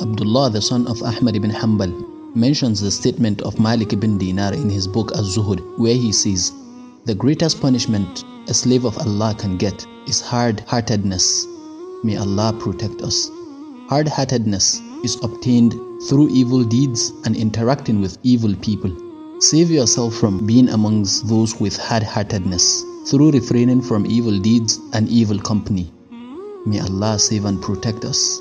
Abdullah, the son of Ahmad ibn Hanbal, mentions the statement of Malik ibn Dinar in his book Az-Zuhud, where he says, The greatest punishment a slave of Allah can get is hard-heartedness. May Allah protect us. Hard-heartedness is obtained through evil deeds and interacting with evil people. Save yourself from being amongst those with hard-heartedness through refraining from evil deeds and evil company. May Allah save and protect us.